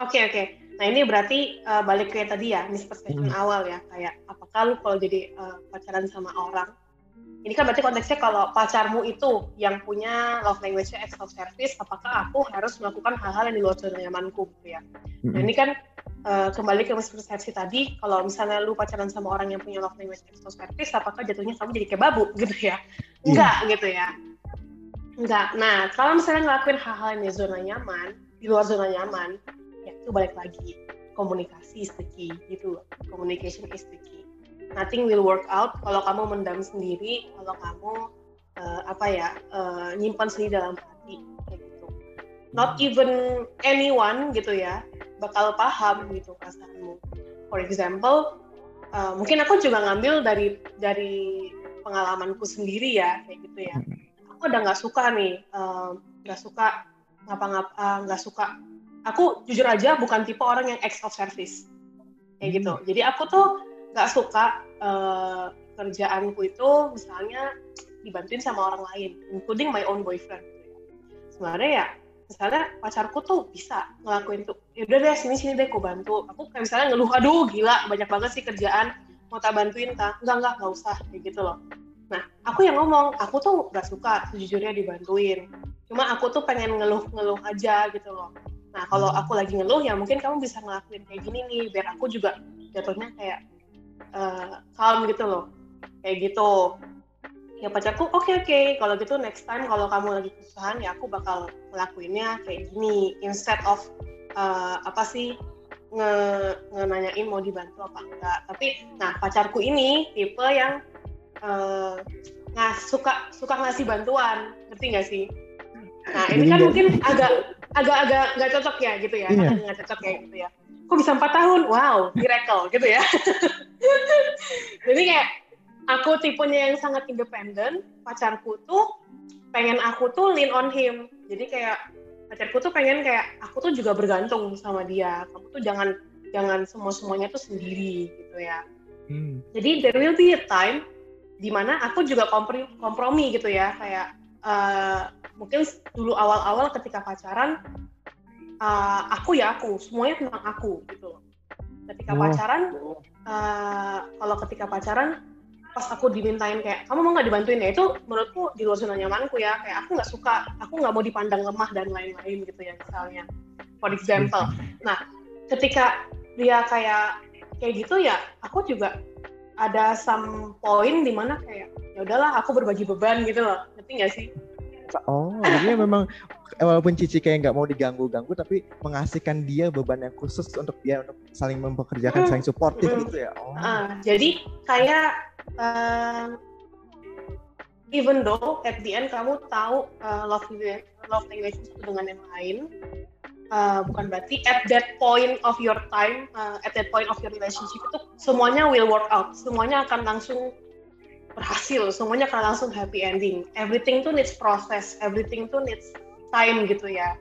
Oke okay, oke. Okay. Nah ini berarti uh, balik ke tadi ya misperception hmm. awal ya kayak apakah lu kalau jadi uh, pacaran sama orang ini kan berarti konteksnya kalau pacarmu itu yang punya love language acts of service, apakah aku harus melakukan hal-hal yang di luar zona nyamanku gitu ya? Nah ini kan uh, kembali ke mispersepsi tadi, kalau misalnya lu pacaran sama orang yang punya love language acts of service, apakah jatuhnya kamu jadi kayak babu gitu ya? Iya. Enggak yeah. gitu ya? Enggak. Nah kalau misalnya ngelakuin hal-hal yang di zona nyaman, di luar zona nyaman, ya itu balik lagi komunikasi is the key gitu, communication is the key nothing will work out kalau kamu mendam sendiri kalau kamu uh, apa ya uh, nyimpan sendiri dalam hati kayak gitu not hmm. even anyone gitu ya bakal paham gitu perasaanmu for example uh, mungkin aku juga ngambil dari dari pengalamanku sendiri ya kayak gitu ya hmm. aku udah nggak suka nih nggak uh, suka ngapa-ngapa nggak uh, suka aku jujur aja bukan tipe orang yang ex of service kayak gitu hmm. jadi aku tuh nggak suka uh, kerjaanku itu misalnya dibantuin sama orang lain, including my own boyfriend. Sebenarnya ya, misalnya pacarku tuh bisa ngelakuin tuh, ya udah deh sini sini deh aku bantu. Aku kayak misalnya ngeluh, aduh gila banyak banget sih kerjaan, mau tak bantuin tak? Enggak enggak nggak usah kayak gitu loh. Nah, aku yang ngomong, aku tuh gak suka sejujurnya dibantuin. Cuma aku tuh pengen ngeluh-ngeluh aja gitu loh. Nah, kalau aku lagi ngeluh ya mungkin kamu bisa ngelakuin kayak gini nih, biar aku juga jatuhnya kayak uh, calm gitu loh. Kayak gitu. Ya pacarku oke okay, oke okay. kalau gitu next time kalau kamu lagi kesusahan ya aku bakal ngelakuinnya kayak gini. Instead of uh, apa sih nge, nge nanyain mau dibantu apa enggak. Tapi nah pacarku ini tipe yang uh, nah suka suka ngasih bantuan. Ngerti nggak sih? Nah ini kan mungkin agak agak-agak nggak cocok ya gitu ya. Iya. nggak cocok ya gitu ya kok bisa empat tahun? Wow miracle gitu ya. Jadi kayak aku tipenya yang sangat independen pacarku tuh pengen aku tuh lean on him. Jadi kayak pacarku tuh pengen kayak aku tuh juga bergantung sama dia. Kamu tuh jangan jangan semua semuanya tuh sendiri gitu ya. Hmm. jadi there will be a time di mana aku juga kompromi, kompromi gitu ya. Kayak uh, mungkin dulu awal-awal ketika pacaran uh, aku ya aku. Semuanya tentang aku gitu loh. Ketika oh. pacaran uh, kalau ketika pacaran pas aku dimintain kayak kamu mau nggak dibantuin ya? Itu menurutku di luar zona nyamanku ya. Kayak aku nggak suka aku nggak mau dipandang lemah dan lain-lain gitu ya misalnya. For example. Nah ketika dia kayak kayak gitu ya aku juga ada some point di mana kayak ya udahlah aku berbagi beban gitu loh. Ngerti nggak sih Oh, jadi memang walaupun Cici kayak nggak mau diganggu-ganggu, tapi mengasihkan dia beban yang khusus untuk dia untuk saling mempekerjakan, hmm. saling suportif hmm. gitu ya. Oh. Uh, jadi kayak uh, even though at the end kamu tahu uh, love love language itu dengan yang lain, uh, bukan berarti at that point of your time, uh, at that point of your relationship itu semuanya will work out, semuanya akan langsung berhasil. Semuanya akan langsung happy ending. Everything tuh needs process. Everything tuh needs time gitu ya.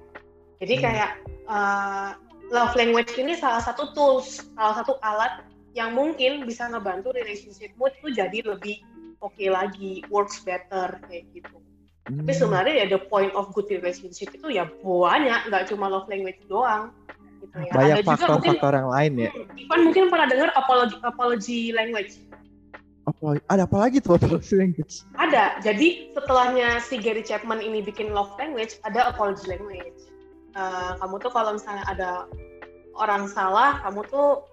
Jadi hmm. kayak uh, love language ini salah satu tools salah satu alat yang mungkin bisa ngebantu relationshipmu itu jadi lebih oke okay lagi works better kayak gitu. Hmm. tapi sebenarnya ya the point of good relationship itu ya banyak nggak cuma love language doang gitu ya. banyak faktor-faktor yang lain ya. Ivan mungkin pernah dengar apology apology language apa ada apa lagi tuh apology language? Ada. Jadi setelahnya si Gary Chapman ini bikin love language, ada apology language. Uh, kamu tuh kalau misalnya ada orang salah, kamu tuh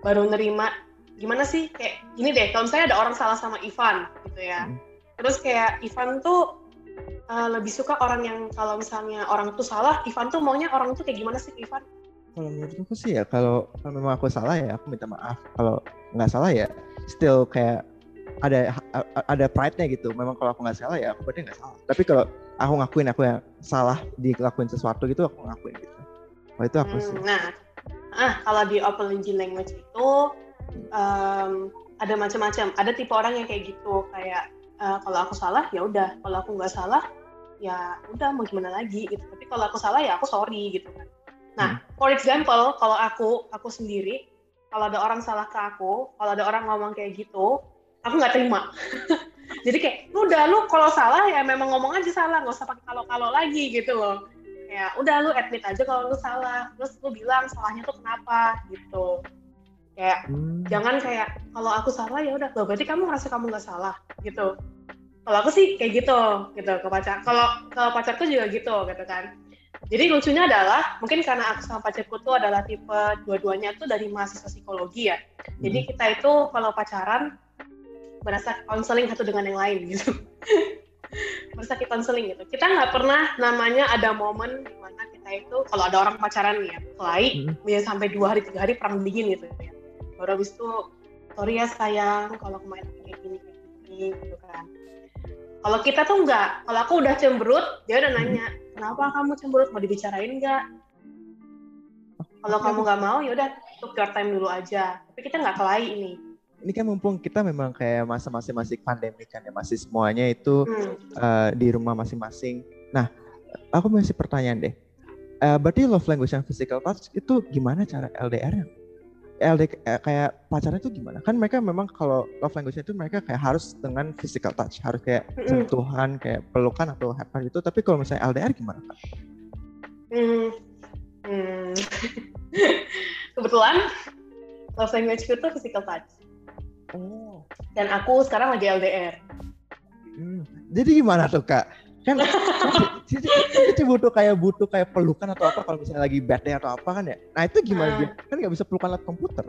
baru nerima gimana sih kayak gini deh. Kalau misalnya ada orang salah sama Ivan gitu ya, hmm. terus kayak Ivan tuh uh, lebih suka orang yang kalau misalnya orang tuh salah, Ivan tuh maunya orang tuh kayak gimana sih Ivan? Kalau menurutku sih ya kalau, kalau memang aku salah ya aku minta maaf. Kalau nggak salah ya still kayak ada ada pride-nya gitu. Memang kalau aku nggak salah ya aku berarti nggak salah. Tapi kalau aku ngakuin aku yang salah dilakuin sesuatu gitu aku ngakuin gitu. Oh itu aku hmm, sih. Nah, ah kalau di apology language itu um, ada macam-macam. Ada tipe orang yang kayak gitu kayak uh, kalau aku salah ya udah. Kalau aku nggak salah ya udah mau gimana lagi gitu. Tapi kalau aku salah ya aku sorry gitu kan. Nah, hmm. for example, kalau aku, aku sendiri, kalau ada orang salah ke aku, kalau ada orang ngomong kayak gitu, aku nggak terima. Jadi kayak, udah lu kalau salah ya memang ngomong aja salah, nggak usah pakai kalau-kalau lagi gitu loh. Ya udah lu admit aja kalau lu salah, terus lu bilang salahnya tuh kenapa gitu. Kayak hmm. jangan kayak kalau aku salah ya udah, loh berarti kamu ngerasa kamu nggak salah gitu. Kalau aku sih kayak gitu, gitu ke pacar. Kalau ke pacarku juga gitu, gitu kan jadi lucunya adalah mungkin karena aku sama pacarku tuh adalah tipe dua-duanya tuh dari mahasiswa psikologi ya. Jadi hmm. kita itu kalau pacaran berasa konseling satu dengan yang lain gitu. berasa kita konseling gitu. Kita nggak pernah namanya ada momen di mana kita itu kalau ada orang pacaran nih ya, kelai, hmm. sampai dua hari tiga hari perang dingin gitu ya. Baru habis itu sorry ya sayang kalau kemarin kayak gini kayak gini gitu kan. Kalau kita tuh nggak, kalau aku udah cemberut, dia udah nanya, kenapa kamu cemberut? Mau dibicarain nggak? Kalau kamu nggak mau ya udah took your time dulu aja. Tapi kita nggak kelai ini. Ini kan mumpung kita memang kayak masa masing-masing pandemi kan ya masih semuanya itu hmm. uh, di rumah masing-masing. Nah aku masih pertanyaan deh. Uh, berarti love language yang physical touch itu gimana cara LDR-nya LD eh, kayak pacarnya itu gimana? Kan mereka memang kalau love language itu mereka kayak harus dengan physical touch, harus kayak sentuhan, kayak pelukan atau apa gitu. Tapi kalau misalnya LDR gimana kan? Hmm. hmm. Kebetulan love language itu physical touch. Oh. Dan aku sekarang lagi LDR. Hmm. Jadi gimana tuh kak? Kan itu butuh kayak butuh kayak pelukan atau apa kalau misalnya lagi bad day atau apa kan ya nah itu gimana nah. kan nggak bisa pelukan lewat komputer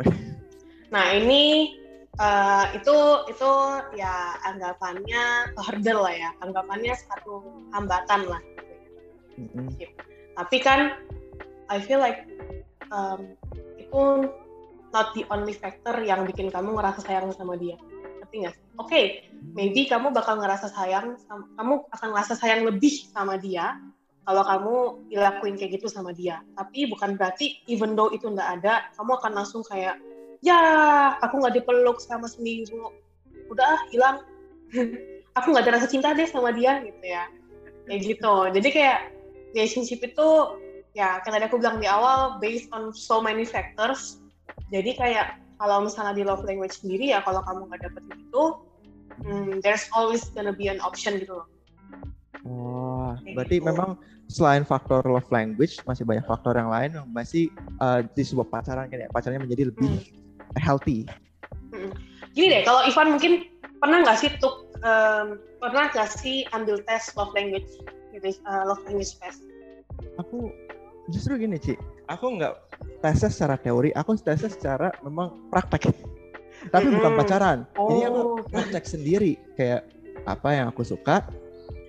nah ini uh, itu itu ya anggapannya hurdle lah ya anggapannya satu hambatan lah mm-hmm. tapi kan I feel like um, itu not the only factor yang bikin kamu ngerasa sayang sama dia? Oke, okay, maybe kamu bakal ngerasa sayang, kamu akan ngerasa sayang lebih sama dia kalau kamu dilakuin kayak gitu sama dia. Tapi bukan berarti even though itu nggak ada, kamu akan langsung kayak, ya aku nggak dipeluk selama seminggu, udah hilang. aku nggak ada rasa cinta deh sama dia gitu ya. Kayak gitu. Jadi kayak relationship itu ya kan tadi aku bilang di awal based on so many factors. Jadi kayak kalau misalnya di love language sendiri ya kalau kamu nggak dapet itu hmm, there's always gonna be an option gitu loh Oh, berarti gitu. memang selain faktor love language masih banyak faktor yang lain yang masih uh, di sebuah pacaran kan ya pacarnya menjadi lebih hmm. healthy. Hmm. Gini deh, kalau Ivan mungkin pernah nggak sih tuh um, pernah nggak sih ambil tes love language gitu uh, love language test? Aku justru gini Ci, aku nggak tesnya secara teori, aku tesnya secara memang praktek. Tapi mm-hmm. bukan pacaran. Oh. Jadi aku oh. praktek sendiri kayak apa yang aku suka.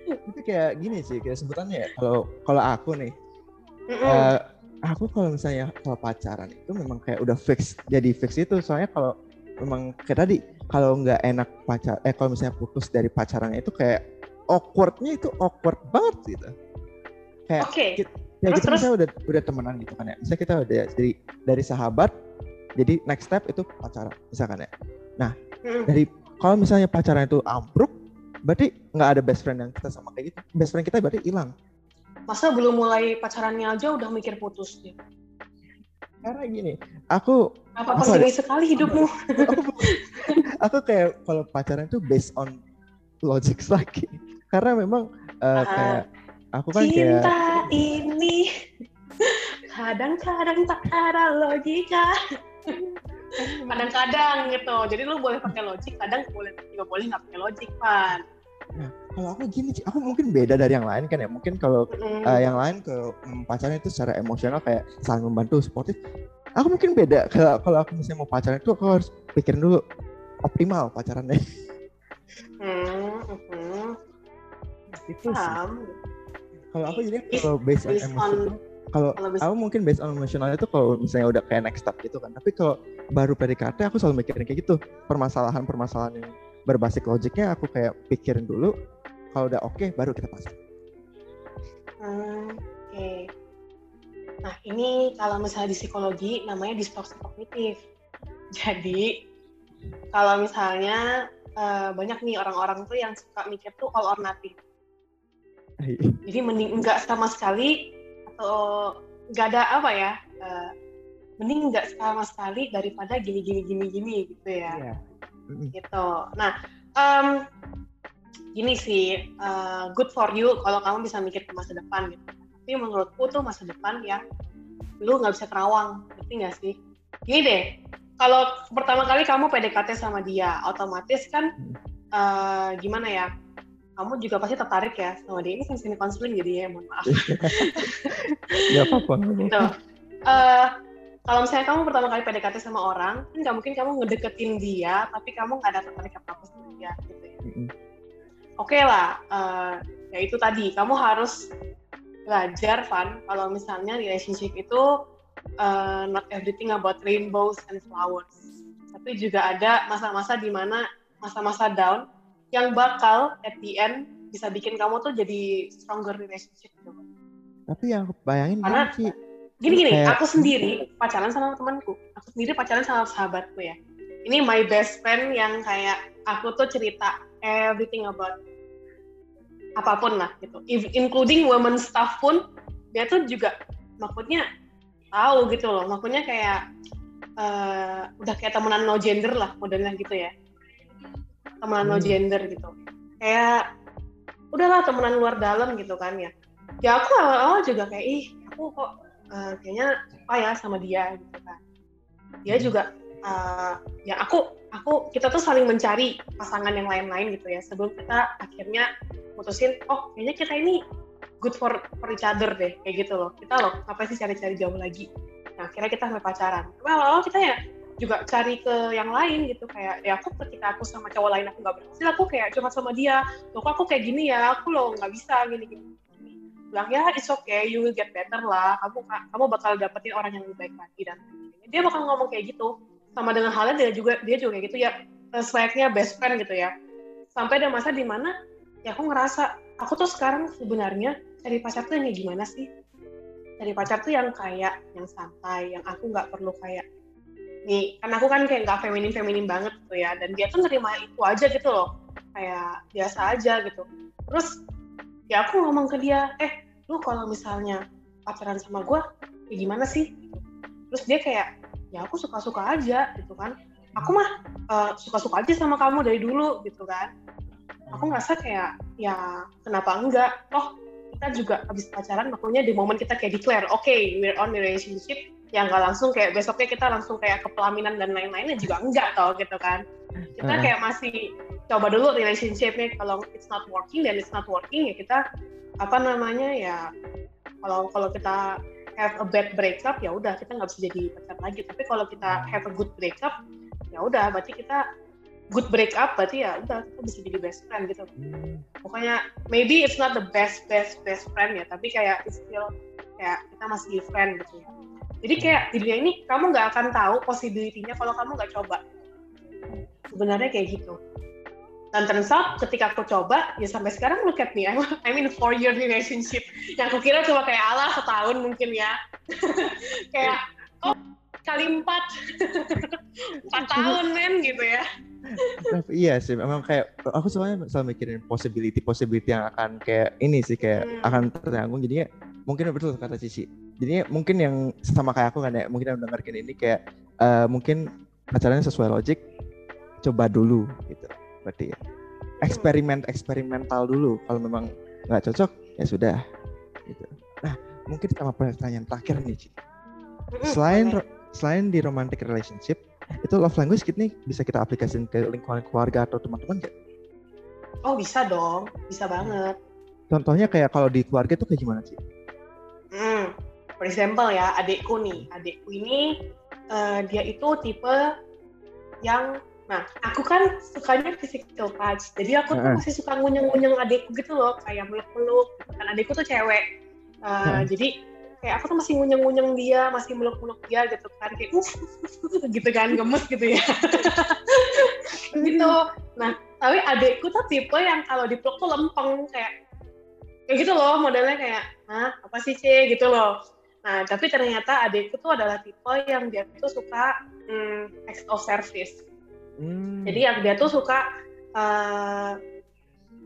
Itu kayak gini sih, kayak sebutannya ya. Kalau kalau aku nih, mm-hmm. uh, aku kalau misalnya kalau pacaran itu memang kayak udah fix. Jadi fix itu soalnya kalau memang kayak tadi kalau nggak enak pacar, eh kalau misalnya putus dari pacarannya itu kayak awkwardnya itu awkward banget gitu. Kayak okay ya terus, kita terus. udah udah temenan gitu kan ya. Misalnya kita udah dari dari sahabat jadi next step itu pacaran misalkan ya. Nah hmm. dari kalau misalnya pacaran itu ambruk berarti nggak ada best friend yang kita sama kayak gitu. Best friend kita berarti hilang. Masa belum mulai pacarannya aja udah mikir putus nih karena gini aku apa apa sekali hidupmu? Aku, aku kayak kalau pacaran itu based on logic lagi. Karena memang uh, kayak aku kan Cinta kayak ini kadang-kadang tak ada logika. Kadang-kadang gitu. Jadi lu boleh pakai logik, kadang boleh juga boleh nggak pakai logik, Pan. Nah, kalau aku gini, aku mungkin beda dari yang lain kan ya. Mungkin kalau mm. uh, yang lain ke um, pacarnya itu secara emosional kayak saling membantu, sportif. Aku mungkin beda. Kalau kalau aku misalnya mau pacaran itu aku harus pikirin dulu optimal pacarannya. Hmm, hmm. Itu sih kalau aku jadi kalau based on emotion kalau aku mungkin based on emosional itu kalau misalnya udah kayak next step gitu kan. Tapi kalau baru PDKT aku selalu mikirin kayak gitu. Permasalahan-permasalahan yang berbasis logiknya aku kayak pikirin dulu. Kalau udah oke okay, baru kita pasang. Hmm, oke. Okay. nah ini kalau misalnya di psikologi namanya distorsi kognitif. Jadi kalau misalnya uh, banyak nih orang-orang tuh yang suka mikir tuh all or nothing jadi mending enggak sama sekali atau nggak ada apa ya uh, mending nggak sama sekali daripada gini gini gini gini gitu ya. Yeah. gitu. Nah um, gini sih uh, good for you kalau kamu bisa mikir ke masa depan gitu. Tapi menurutku tuh masa depan ya lu nggak bisa terawang ngerti nggak sih? Gini deh kalau pertama kali kamu PDKT sama dia otomatis kan uh, gimana ya kamu juga pasti tertarik ya sama dia. Ini kan sini konseling jadi ya mohon maaf. Ya apa-apa. Gitu. uh, kalau misalnya kamu pertama kali PDKT sama orang kan nggak mungkin kamu ngedeketin dia tapi kamu nggak ada tertarik apa apa sama dia gitu ya. Mm-hmm. oke okay lah uh, ya itu tadi. Kamu harus belajar Van kalau misalnya relationship itu uh, not everything about rainbows and flowers. Tapi juga ada masa-masa di mana masa-masa down yang bakal at the end bisa bikin kamu tuh jadi stronger relationship gitu. Tapi yang bayangin karena sih. gini gini, kayak... aku sendiri pacaran sama temanku, aku sendiri pacaran sama sahabatku ya. Ini my best friend yang kayak aku tuh cerita everything about apa pun lah gitu, If, including women stuff pun dia tuh juga maksudnya tahu gitu loh, maksudnya kayak uh, udah kayak temenan no gender lah modelnya gitu ya temenan no hmm. gender gitu. Kayak udahlah temenan luar dalam gitu kan ya. Ya aku awal-awal juga kayak ih aku kok uh, kayaknya apa ya sama dia gitu kan. Dia hmm. juga uh, ya aku aku kita tuh saling mencari pasangan yang lain-lain gitu ya sebelum kita akhirnya mutusin oh kayaknya kita ini good for for each other deh kayak gitu loh. Kita loh apa sih cari-cari jauh lagi? Nah akhirnya kita sampai pacaran. Well, awal kita ya juga cari ke yang lain gitu. Kayak ya aku ketika aku sama cowok lain aku nggak berhasil aku kayak cuma sama dia loh kok aku kayak gini ya? Aku loh nggak bisa gini gini bilang ya it's okay you will get better lah. Kamu kamu bakal dapetin orang yang lebih baik lagi. Dan dia bakal ngomong kayak gitu. Sama dengan halnya dia juga dia juga kayak gitu ya sebaiknya best friend gitu ya. Sampai ada masa di mana ya aku ngerasa aku tuh sekarang sebenarnya cari pacar tuh yang gimana sih? Cari pacar tuh yang kayak yang santai yang aku nggak perlu kayak nih kan aku kan kayak nggak feminin feminin banget gitu ya dan dia tuh nerima itu aja gitu loh kayak biasa aja gitu. Terus ya aku ngomong ke dia eh lu kalau misalnya pacaran sama gue ya gimana sih? Terus dia kayak ya aku suka suka aja gitu kan. Aku mah uh, eh, suka suka aja sama kamu dari dulu gitu kan. Aku ngerasa kayak ya kenapa enggak? Toh kita juga habis pacaran makanya di momen kita kayak declare oke okay, we're on relationship yang nggak langsung kayak besoknya kita langsung kayak ke pelaminan dan lain-lainnya juga enggak tau gitu kan. Kita kayak masih coba dulu relationshipnya. Kalau it's not working dan it's not working ya kita apa namanya ya kalau kalau kita have a bad breakup ya udah kita nggak bisa jadi pacar lagi. Tapi kalau kita have a good breakup ya udah berarti kita good breakup berarti ya udah kita bisa jadi best friend gitu. Hmm. pokoknya maybe it's not the best best best friend ya tapi kayak it's still kayak kita masih friend gitu ya jadi kayak di dunia ini kamu nggak akan tahu possibility-nya kalau kamu nggak coba. Sebenarnya kayak gitu. Dan turns out ketika aku coba, ya sampai sekarang look at me, I'm, I'm in a four year relationship. Yang aku kira cuma kayak Allah setahun mungkin ya. kayak, oh kali empat. empat tahun men gitu ya. iya sih, memang kayak aku sebenarnya selalu mikirin possibility possibility yang akan kayak ini sih kayak hmm. akan tertanggung jadinya mungkin betul kata Cici. Jadi mungkin yang sama kayak aku kan ya mungkin yang dengerin ini kayak uh, mungkin pacarannya sesuai logik coba dulu gitu. Berarti ya. Eksperimen eksperimental dulu. Kalau memang nggak cocok ya sudah gitu. Nah mungkin sama pertanyaan terakhir nih Ci. Selain selain di romantic relationship itu love language ini bisa kita aplikasikan ke lingkungan keluarga atau teman-teman nggak? Oh bisa dong, bisa banget. Contohnya kayak kalau di keluarga itu kayak gimana sih? Hmm, for example ya adikku nih. Adikku ini uh, dia itu tipe yang nah aku kan sukanya physical touch. Jadi aku tuh masih suka ngunyeng-ngunyeng adikku gitu loh kayak meluk-meluk. Kan adikku tuh cewek. Uh, jadi kayak aku tuh masih ngunyeng-ngunyeng dia masih meluk-meluk dia gitu kan. Kayak uh, gitu kan gemes gitu ya. Gitu. Nah tapi adikku tuh tipe yang kalau dipeluk tuh lempeng kayak kayak gitu loh modelnya kayak ah apa sih C gitu loh Nah, tapi ternyata adikku tuh adalah tipe yang dia tuh suka hmm, acts of service. Hmm. Jadi yang dia tuh suka uh,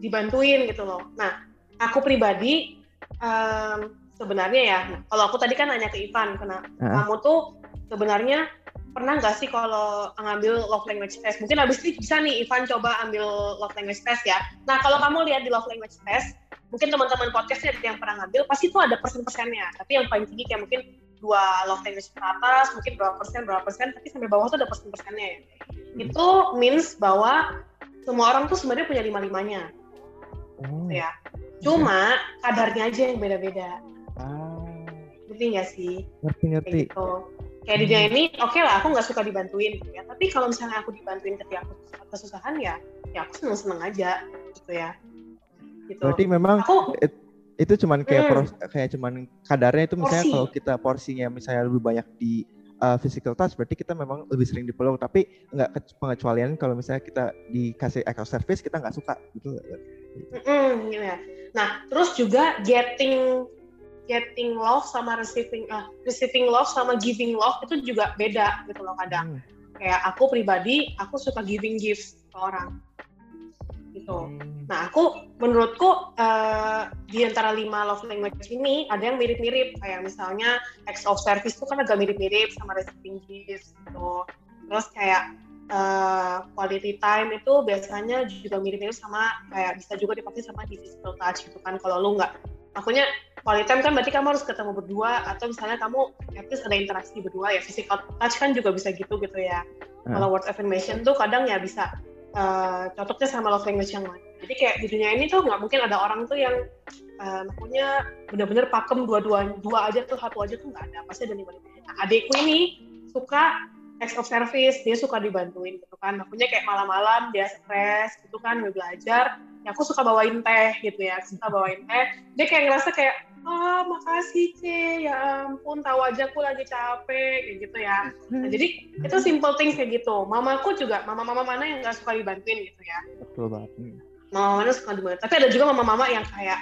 dibantuin gitu loh. Nah, aku pribadi um, sebenarnya ya nah, kalau aku tadi kan nanya ke Ivan karena uh -huh. kamu tuh sebenarnya pernah nggak sih kalau ngambil love language test mungkin abis ini bisa nih Ivan coba ambil love language test ya nah kalau kamu lihat di love language test mungkin teman-teman podcastnya yang pernah ngambil pasti itu ada persen-persennya. Tapi yang paling tinggi kayak mungkin dua love language ke atas mungkin berapa persen berapa persen tapi sampai bawah tuh ada persen-persennya. Ya hmm. itu means bahwa semua orang tuh sebenarnya punya lima limanya oh. ya. Cuma kadarnya aja yang beda-beda. Ah. ngerti nggak sih? Ngerti ngerti. kayak, gitu. kayak di dunia ini oke okay lah aku nggak suka dibantuin gitu ya. Tapi kalau misalnya aku dibantuin ketika aku kesusahan ya ya aku seneng seneng aja gitu ya gitu. berarti memang aku, it, itu cuman kayak hmm. pros, kayak cuman kadarnya itu misalnya kalau kita porsinya misalnya lebih banyak di uh, physical touch berarti kita memang lebih sering dipeluk tapi nggak pengecualian kalau misalnya kita dikasih echo service kita nggak suka gitu mm, ya. nah terus juga getting getting love sama receiving uh, receiving love sama giving love itu juga beda gitu loh kadang hmm. kayak aku pribadi aku suka giving gifts ke orang gitu. Hmm. Nah aku menurutku uh, di antara lima love language ini ada yang mirip-mirip kayak misalnya acts of service itu kan agak mirip-mirip sama receiving gifts gitu. Terus kayak uh, quality time itu biasanya juga mirip-mirip sama kayak bisa juga dipakai sama di physical touch gitu kan kalau lu nggak akunya quality time kan berarti kamu harus ketemu berdua atau misalnya kamu at least ada interaksi berdua ya physical touch kan juga bisa gitu gitu ya hmm. kalau word affirmation tuh kadang ya bisa uh, sama love language yang lain. Jadi kayak di dunia ini tuh nggak mungkin ada orang tuh yang uh, punya bener-bener pakem dua-dua dua aja tuh satu aja tuh nggak ada pasti ada lima. Nah adikku ini suka acts of service dia suka dibantuin gitu kan akunya kayak malam-malam dia stres gitu kan mau belajar ya aku suka bawain teh gitu ya suka bawain teh dia kayak ngerasa kayak ah oh, makasih C. Ya ampun tahu aja aku lagi capek kayak gitu ya. Nah, jadi itu simple things kayak gitu. Mamaku juga mama-mama mana yang nggak suka dibantuin gitu ya? Betul banget mama mana suka dibantuin. Tapi ada juga mama-mama yang kayak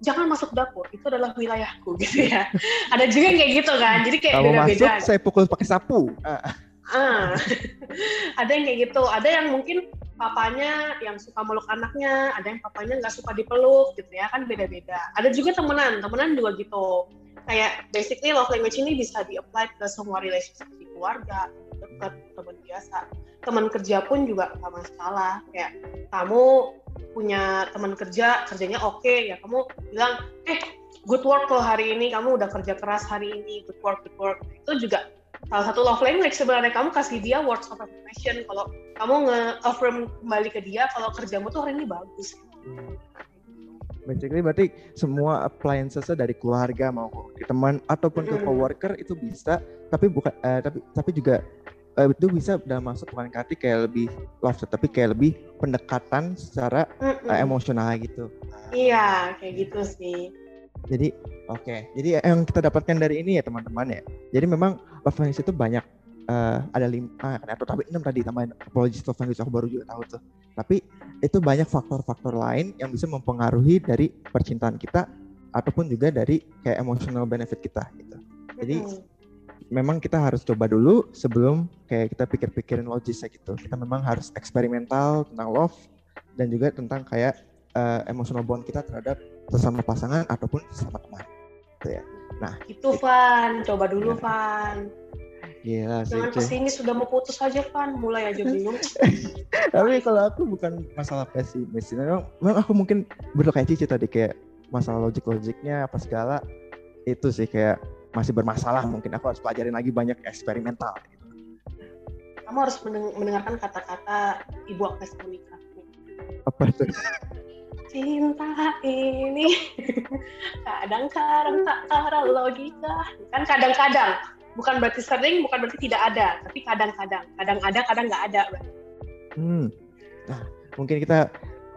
jangan masuk dapur itu adalah wilayahku gitu ya. Ada juga yang kayak gitu kan jadi kayak beda-beda. masuk saya pukul pakai sapu. Ah. ada yang kayak gitu. Ada yang mungkin papanya yang suka meluk anaknya, ada yang papanya nggak suka dipeluk gitu ya kan beda-beda. Ada juga temenan, temenan juga gitu. Kayak basically love language ini bisa di-apply ke semua relationship di keluarga, dekat, teman biasa. Teman kerja pun juga nggak masalah. Kayak kamu punya teman kerja, kerjanya oke, okay, ya kamu bilang, eh good work loh hari ini, kamu udah kerja keras hari ini, good work, good work. Itu juga salah satu love language sebenarnya kamu kasih dia words of affirmation kalau kamu nge-affirm kembali ke dia kalau kerjamu tuh hari ini bagus. Basically berarti semua appliances dari keluarga mau ke teman ataupun ke coworker itu bisa tapi bukan uh, tapi tapi juga uh, itu bisa udah masuk bukan kati kayak lebih love tapi kayak lebih pendekatan secara uh, emosional gitu. Iya, kayak gitu sih. Jadi oke, okay. jadi yang kita dapatkan dari ini ya teman-teman ya. Jadi memang love language itu banyak uh, ada lima kan, atau tapi enam tadi tambahin apologies love language aku baru juga tahu tuh. Tapi itu banyak faktor-faktor lain yang bisa mempengaruhi dari percintaan kita ataupun juga dari kayak emotional benefit kita gitu. Jadi memang kita harus coba dulu sebelum kayak kita pikir-pikirin logisnya gitu. Kita memang harus eksperimental tentang love dan juga tentang kayak uh, emotional bond kita terhadap sesama pasangan ataupun sesama teman. Gitu ya. Nah, itu Van, coba dulu ya. Van. Gila sih. Jangan ke sini sudah mau putus aja Van, mulai aja bingung. Tapi kalau aku bukan masalah pesimis, memang, memang aku mungkin betul kayak Cici tadi kayak masalah logik-logiknya apa segala itu sih kayak masih bermasalah mungkin aku harus pelajarin lagi banyak eksperimental gitu. Kamu harus mendengarkan kata-kata Ibu Agnes Monica. Apa itu? cinta ini. Kadang-kadang tak karena logika. Kan kadang-kadang. Bukan berarti sering bukan berarti tidak ada. Tapi kadang-kadang. Kadang ada kadang nggak ada. Hmm. Nah mungkin kita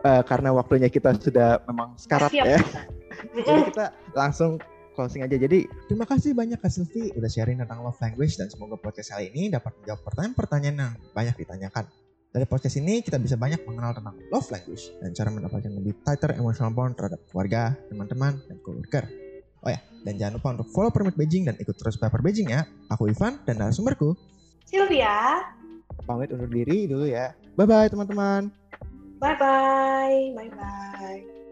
uh, karena waktunya kita sudah memang sekarat Siap. ya. Jadi kita langsung closing aja. Jadi terima kasih banyak Kak Silvi udah sharing tentang love language dan semoga podcast kali ini dapat menjawab pertanyaan-pertanyaan yang banyak ditanyakan. Dari podcast ini kita bisa banyak mengenal tentang love language dan cara mendapatkan lebih tighter emotional bond terhadap keluarga, teman-teman, dan coworker. Oh ya, dan jangan lupa untuk follow Permit Beijing dan ikut terus Paper Beijing ya. Aku Ivan dan narasumberku. Sylvia. Pamit undur diri dulu ya. Bye-bye teman-teman. Bye-bye. Bye-bye.